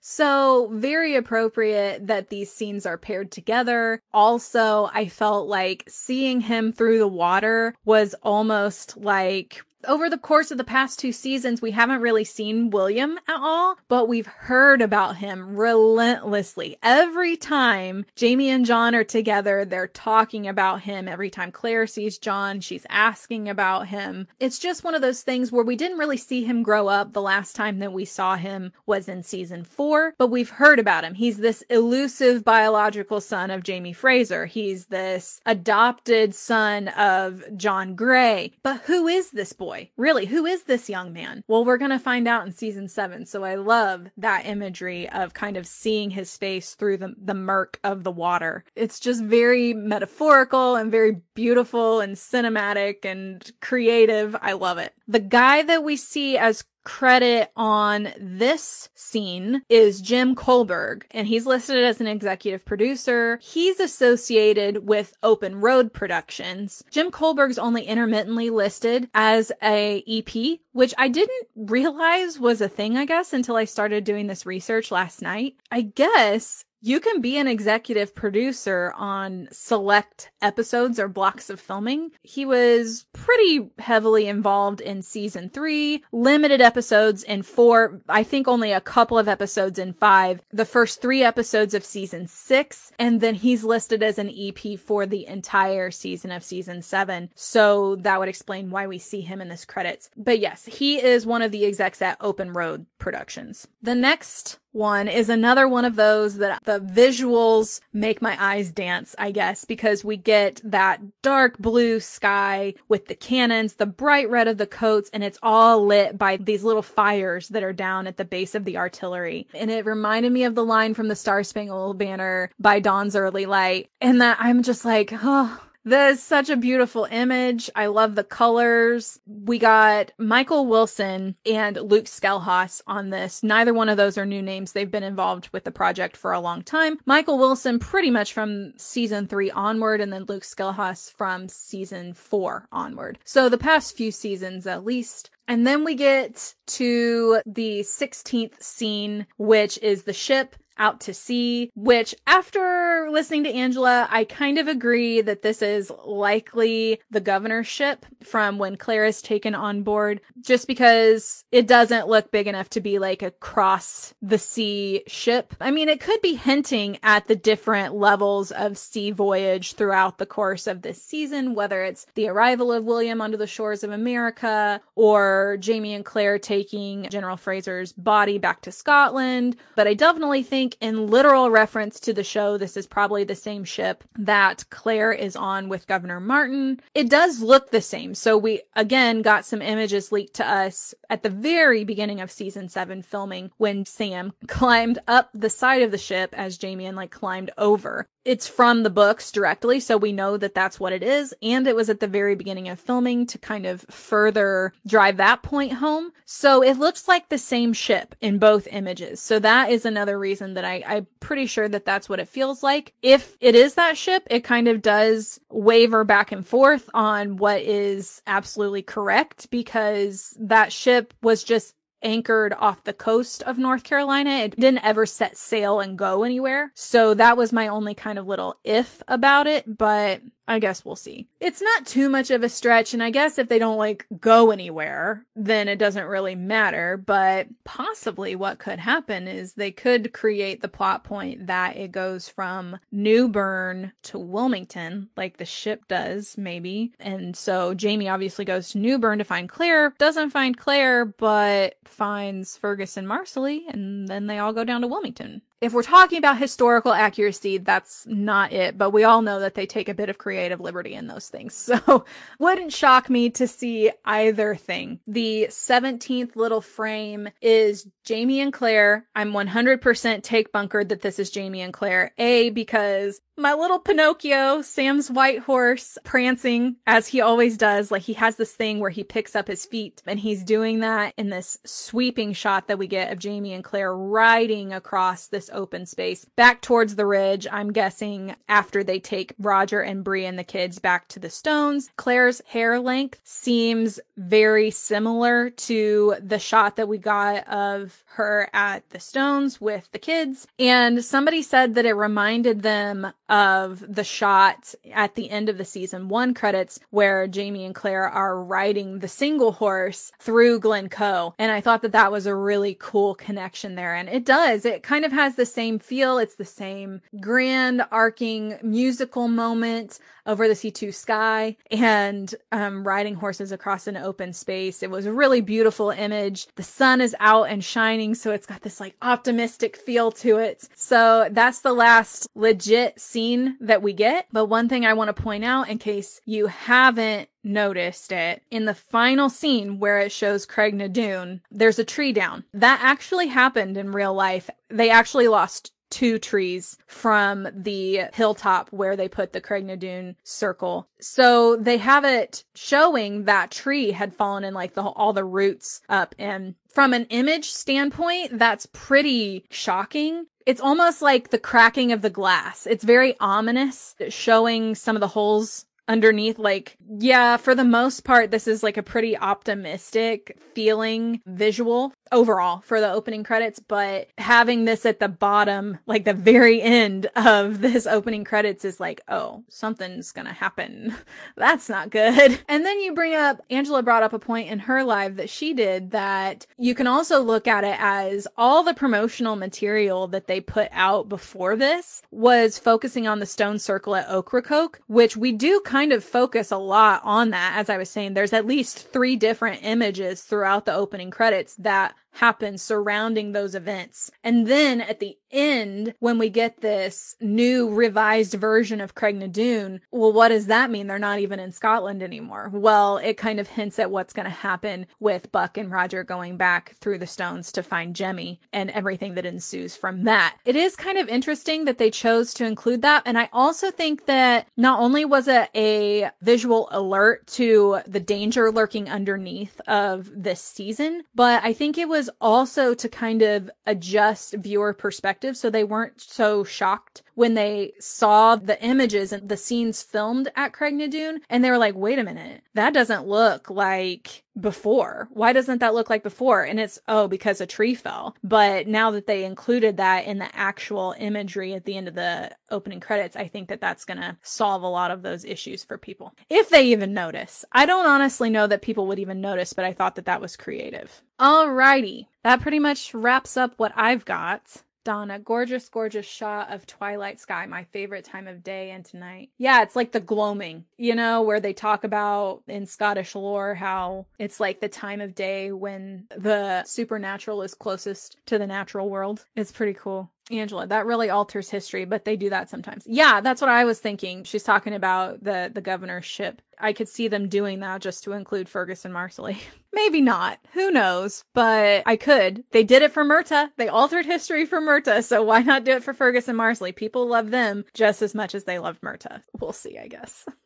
So very appropriate that these scenes are paired together. Also, I felt like seeing him through the water was almost like over the course of the past two seasons, we haven't really seen William at all, but we've heard about him relentlessly. Every time Jamie and John are together, they're talking about him. Every time Claire sees John, she's asking about him. It's just one of those things where we didn't really see him grow up. The last time that we saw him was in season four, but we've heard about him. He's this elusive biological son of Jamie Fraser. He's this adopted son of John Gray. But who is this boy? Boy. Really, who is this young man? Well, we're going to find out in season seven. So I love that imagery of kind of seeing his face through the, the murk of the water. It's just very metaphorical and very beautiful and cinematic and creative. I love it. The guy that we see as credit on this scene is Jim Kohlberg, and he's listed as an executive producer. He's associated with Open Road Productions. Jim Kohlberg's only intermittently listed as a EP, which I didn't realize was a thing, I guess, until I started doing this research last night. I guess you can be an executive producer on select episodes or blocks of filming. He was pretty heavily involved in season three, limited episodes in four, I think only a couple of episodes in five, the first three episodes of season six, and then he's listed as an EP for the entire season of season seven. So that would explain why we see him in this credits. But yes, he is one of the execs at Open Road Productions. The next one is another one of those that the visuals make my eyes dance, I guess, because we get that dark blue sky with the cannons, the bright red of the coats, and it's all lit by these little fires that are down at the base of the artillery. And it reminded me of the line from the Star Spangled Banner by Dawn's Early Light. And that I'm just like, oh, that is such a beautiful image. I love the colors. We got Michael Wilson and Luke Schelhaas on this. Neither one of those are new names. They've been involved with the project for a long time. Michael Wilson pretty much from season three onward, and then Luke Schelhaas from season four onward. So the past few seasons at least. And then we get to the 16th scene, which is the ship out to sea, which after listening to Angela, I kind of agree that this is likely the governorship from when Claire is taken on board, just because it doesn't look big enough to be like a cross the sea ship. I mean, it could be hinting at the different levels of sea voyage throughout the course of this season, whether it's the arrival of William onto the shores of America or Jamie and Claire taking General Fraser's body back to Scotland. But I definitely think think in literal reference to the show, this is probably the same ship that Claire is on with Governor Martin. It does look the same. So we again got some images leaked to us at the very beginning of season seven filming when Sam climbed up the side of the ship as Jamie and like climbed over it's from the books directly, so we know that that's what it is. And it was at the very beginning of filming to kind of further drive that point home. So it looks like the same ship in both images. So that is another reason that I, I'm pretty sure that that's what it feels like. If it is that ship, it kind of does waver back and forth on what is absolutely correct because that ship was just anchored off the coast of North Carolina. It didn't ever set sail and go anywhere. So that was my only kind of little if about it, but I guess we'll see. It's not too much of a stretch, and I guess if they don't like go anywhere, then it doesn't really matter. But possibly what could happen is they could create the plot point that it goes from New Bern to Wilmington, like the ship does, maybe. And so Jamie obviously goes to New Bern to find Claire, doesn't find Claire, but finds Fergus and Marsali, and then they all go down to Wilmington if we're talking about historical accuracy, that's not it, but we all know that they take a bit of creative liberty in those things. So wouldn't shock me to see either thing. The 17th little frame is Jamie and Claire. I'm 100% take bunkered that this is Jamie and Claire. A, because my little Pinocchio, Sam's white horse, prancing as he always does. Like he has this thing where he picks up his feet and he's doing that in this sweeping shot that we get of Jamie and Claire riding across this open space back towards the ridge. I'm guessing after they take Roger and Bree and the kids back to the stones. Claire's hair length seems very similar to the shot that we got of her at the stones with the kids. And somebody said that it reminded them of the shot at the end of the season one credits where Jamie and Claire are riding the single horse through Glencoe. And I thought that that was a really cool connection there. And it does. It kind of has the same feel. It's the same grand arcing musical moment over the sea to Skye and um, riding horses across an open space. It was a really beautiful image. The sun is out and shining, so it's got this like optimistic feel to it. So that's the last legit scene that we get. But one thing I want to point out in case you haven't noticed it in the final scene where it shows Craigh na Dun, there's a tree down. That actually happened in real life. They actually lost two trees from the hilltop where they put the Craigh na Dun circle. So they have it showing that tree had fallen in like the all the roots up and from an image standpoint, that's pretty shocking. It's almost like the cracking of the glass. It's very ominous, showing some of the holes underneath like yeah for the most part this is like a pretty optimistic feeling visual overall for the opening credits, but having this at the bottom, like the very end of this opening credits is like, oh, something's gonna happen. That's not good. And then you bring up, Angela brought up a point in her live that she did that you can also look at it as all the promotional material that they put out before this was focusing on the stone circle at Ocracoke, which we do kind of focus a lot on that. As I was saying, there's at least three different images throughout the opening credits that happen surrounding those events. And then at the end, when we get this new revised version of Craigh na Dun, well, what does that mean? They're not even in Scotland anymore. Well, it kind of hints at what's going to happen with Buck and Roger going back through the stones to find Jemmy and everything that ensues from that. It is kind of interesting that they chose to include that. And I also think that not only was it a visual alert to the danger lurking underneath of this season, but I think it was also to kind of adjust viewer perspective. So they weren't so shocked when they saw the images and the scenes filmed at Craigh na Dun and they were like, wait a minute, that doesn't look like before. Why doesn't that look like before? And it's, oh, because a tree fell. But now that they included that in the actual imagery at the end of the opening credits, I think that that's going to solve a lot of those issues for people. If they even notice. I don't honestly know that people would even notice, but I thought that that was creative. Alrighty. That pretty much wraps up what I've got. Donna, gorgeous, gorgeous shot of twilight sky, my favorite time of day and tonight. Yeah, it's like the gloaming, you know, where they talk about in Scottish lore how it's like the time of day when the supernatural is closest to the natural world. It's pretty cool. Angela, that really alters history, but they do that sometimes. Yeah, that's what I was thinking. She's talking about the the governor's ship. I could see them doing that just to include Fergus and Marsali. Maybe not. Who knows? But I could. They did it for Murtagh. They altered history for Murtagh, so why not do it for Fergus and Marsali? People love them just as much as they love Murtagh. We'll see, I guess.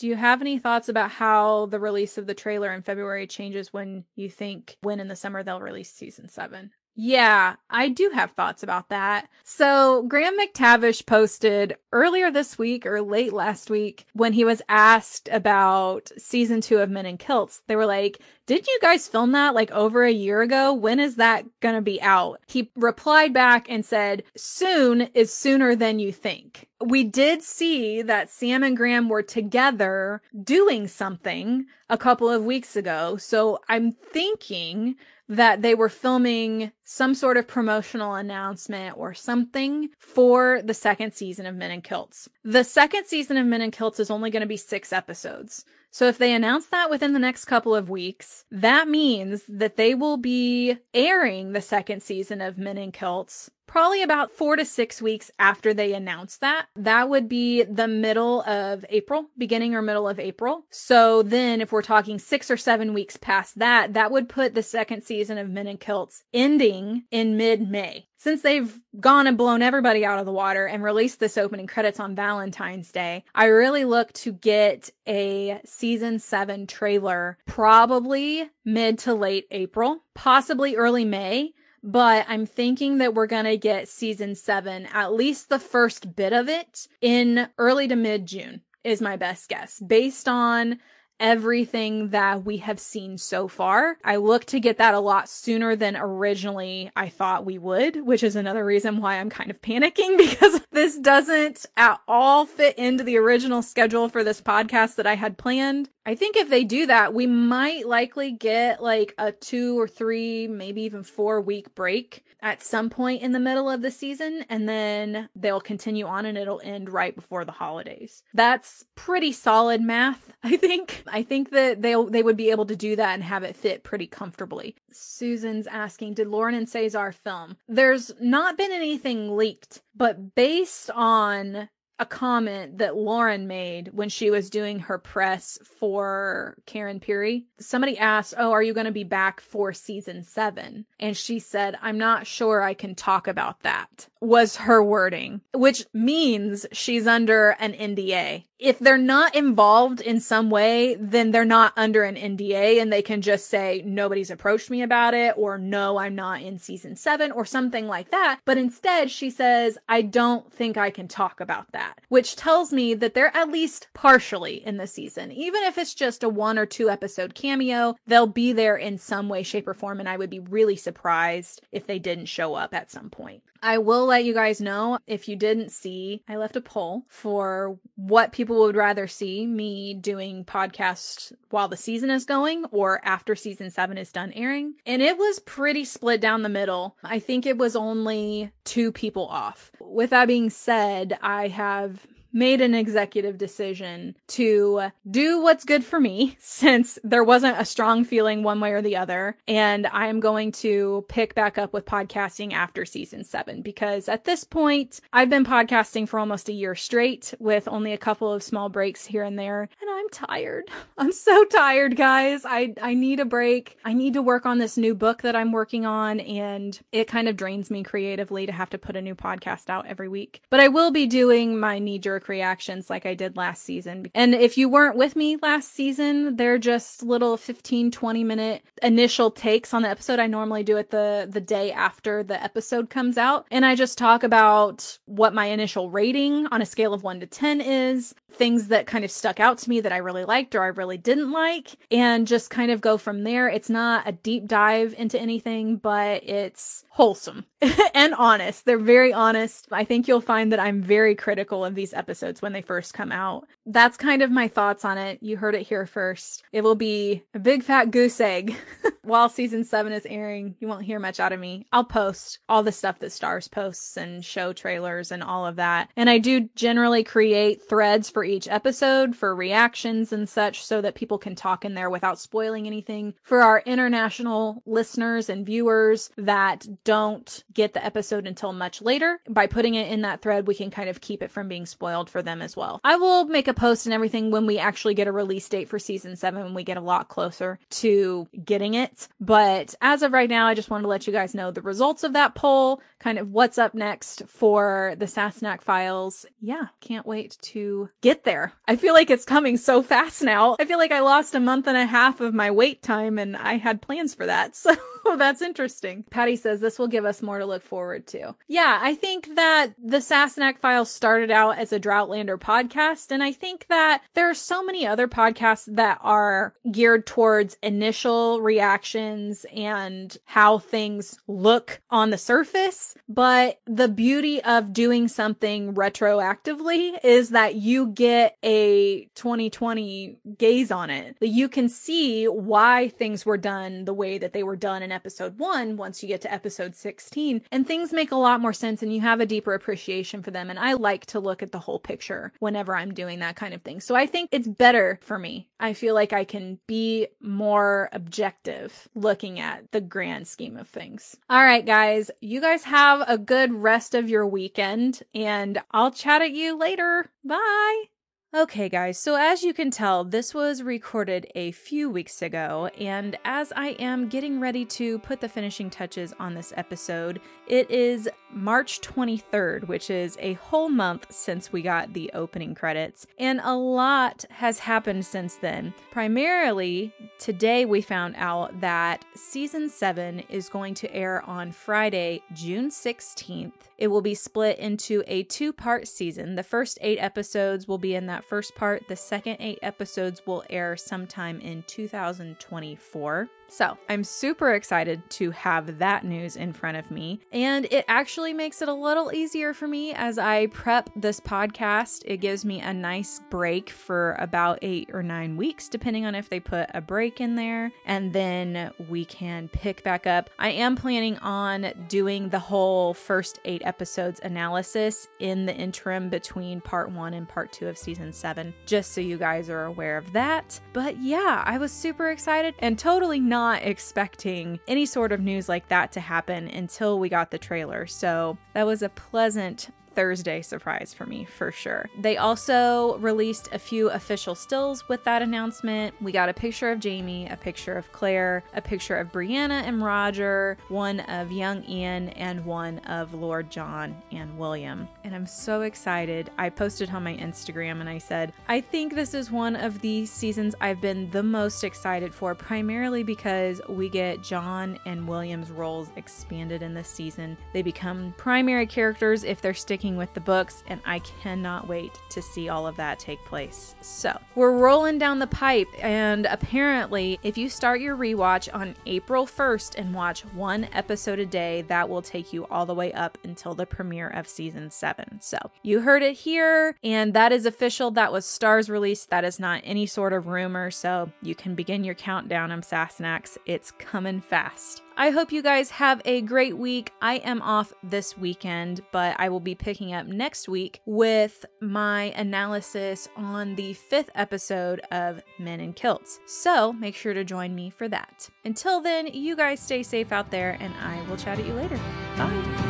Do you have any thoughts about how the release of the trailer in February changes when you think when in the summer they'll release season 7? Yeah, I do have thoughts about that. So, Graham McTavish posted earlier this week or late last week when he was asked about season two of Men in Kilts. They were like, Didn't you guys film that like over a year ago? When is that going to be out? He replied back and said, Soon is sooner than you think. we did see that Sam and Graham were together doing something a couple of weeks ago. So I'm thinking that they were filming some sort of promotional announcement or something for the second season of Men in Kilts. The second season of Men in Kilts is only going to be six episodes. So if they announce that within the next couple of weeks, that means that they will be airing the second season of Men in Kilts probably about four to six weeks after they announce that. That would be the middle of April, beginning or middle of April. So then if we're talking six or seven weeks past that, that would put the second season of Men in Kilts ending in mid May. Since they've gone and blown everybody out of the water and released this opening credits on Valentine's Day, I really look to get a season seven trailer probably mid to late April, possibly early May but I'm thinking that we're going to get season seven, at least the first bit of it, in early to mid June, is my best guess, based on everything that we have seen so far. I look to get that a lot sooner than originally I thought we would, which is another reason why I'm kind of panicking because this doesn't at all fit into the original schedule for this podcast that I had planned. I think if they do that, we might likely get like a two or three, maybe even four week break at some point in the middle of the season, and then they'll continue on and it'll end right before the holidays. That's pretty solid math, I think. I think that they they would be able to do that and have it fit pretty comfortably. Susan's asking, did Lauren and Cesar film? There's not been anything leaked, but based on a comment that Lauren made when she was doing her press for Karen Pirie. Somebody asked, Oh, are you going to be back for season seven? And she said, I'm not sure I can talk about that, was her wording, which means she's under an NDA if they're not involved in some way, then they're not under an NDA and they can just say, nobody's approached me about it, or no, I'm not in season seven, or something like that. But instead, she says, I don't think I can talk about that, which tells me that they're at least partially in the season. Even if it's just a one or two episode cameo, they'll be there in some way, shape, or form. And I would be really surprised if they didn't show up at some point. I will let you guys know if you didn't see, I left a poll for what people would rather see me doing podcasts while the season is going or after season seven is done airing. And it was pretty split down the middle. I think it was only two people off. With that being said, I have made an executive decision to do what's good for me since there wasn't a strong feeling one way or the other. And I'm going to pick back up with podcasting after season seven because at this point, I've been podcasting for almost a year straight with only a couple of small breaks here and there. And I'm tired. I'm so tired, guys. I, I need a break. I need to work on this new book that I'm working on. And it kind of drains me creatively to have to put a new podcast out every week. But I will be doing my knee jerk reactions like I did last season. And if you weren't with me last season, they're just little 15, 20 minute initial takes on the episode. I normally do it the, the day after the episode comes out. And I just talk about what my initial rating on a scale of one to 10 is, things that kind of stuck out to me that I really liked or I really didn't like, and just kind of go from there. It's not a deep dive into anything, but it's wholesome and honest. They're very honest. I think you'll find that I'm very critical of these episodes when they first come out. That's kind of my thoughts on it. You heard it here first. It will be a big fat goose egg. While season seven is airing, you won't hear much out of me. I'll post all the stuff that Starz posts and show trailers and all of that. And I do generally create threads for each episode for reactions and such so that people can talk in there without spoiling anything. For our international listeners and viewers that don't get the episode until much later, by putting it in that thread, we can kind of keep it from being spoiled for them as well. I will make a post and everything when we actually get a release date for season seven, when we get a lot closer to getting it. But as of right now, I just wanted to let you guys know the results of that poll, kind of what's up next for the Sassenach files. Yeah, can't wait to get there. I feel like it's coming so fast now. I feel like I lost a month and a half of my wait time and I had plans for that. So that's interesting. Patty says this will give us more to look forward to. Yeah, I think that the Sassenach files started out as a Droughtlander podcast. And I think that there are so many other podcasts that are geared towards initial reactions and how things look on the surface. But the beauty of doing something retroactively is that you get a 2020 gaze on it, that you can see why things were done the way that they were done in episode one once you get to episode 16. And things make a lot more sense and you have a deeper appreciation for them. And I like to look at the whole picture whenever I'm doing that kind of thing. So I think it's better for me. I feel like I can be more objective looking at the grand scheme of things. All right, guys, you guys have a good rest of your weekend and I'll chat at you later. Bye. Okay, guys, so as you can tell, this was recorded a few weeks ago, and as I am getting ready to put the finishing touches on this episode, it is March 23rd, which is a whole month since we got the opening credits, and a lot has happened since then. Primarily, today we found out that season 7 is going to air on Friday, June 16th. It will be split into a two part season. The first eight episodes will be in that first part, the second eight episodes will air sometime in 2024. So I'm super excited to have that news in front of me. And it actually makes it a little easier for me as I prep this podcast. It gives me a nice break for about eight or nine weeks, depending on if they put a break in there. And then we can pick back up. I am planning on doing the whole first eight episodes analysis in the interim between part one and part two of season seven, just so you guys are aware of that. But yeah, I was super excited and totally not not expecting any sort of news like that to happen until we got the trailer. So that was a pleasant Thursday surprise for me for sure. They also released a few official stills with that announcement. We got a picture of Jamie, a picture of Claire, a picture of Brianna and Roger, one of young Ian, and one of Lord John and William. And I'm so excited. I posted on my Instagram and I said, I think this is one of the seasons I've been the most excited for, primarily because we get John and William's roles expanded in this season. They become primary characters if they're sticking sticking with the books, and I cannot wait to see all of that take place. So, we're rolling down the pipe, and apparently, if you start your rewatch on April 1st and watch one episode a day, that will take you all the way up until the premiere of season 7. So, you heard it here, and that is official. That was Starz release. That is not any sort of rumor, so you can begin your countdown of Sassenachs. It's coming fast. I hope you guys have a great week. I am off this weekend, but I will be picking up next week with my analysis on the fifth episode of Men in Kilts. So make sure to join me for that. Until then, you guys stay safe out there, and I will chat at you later. Bye.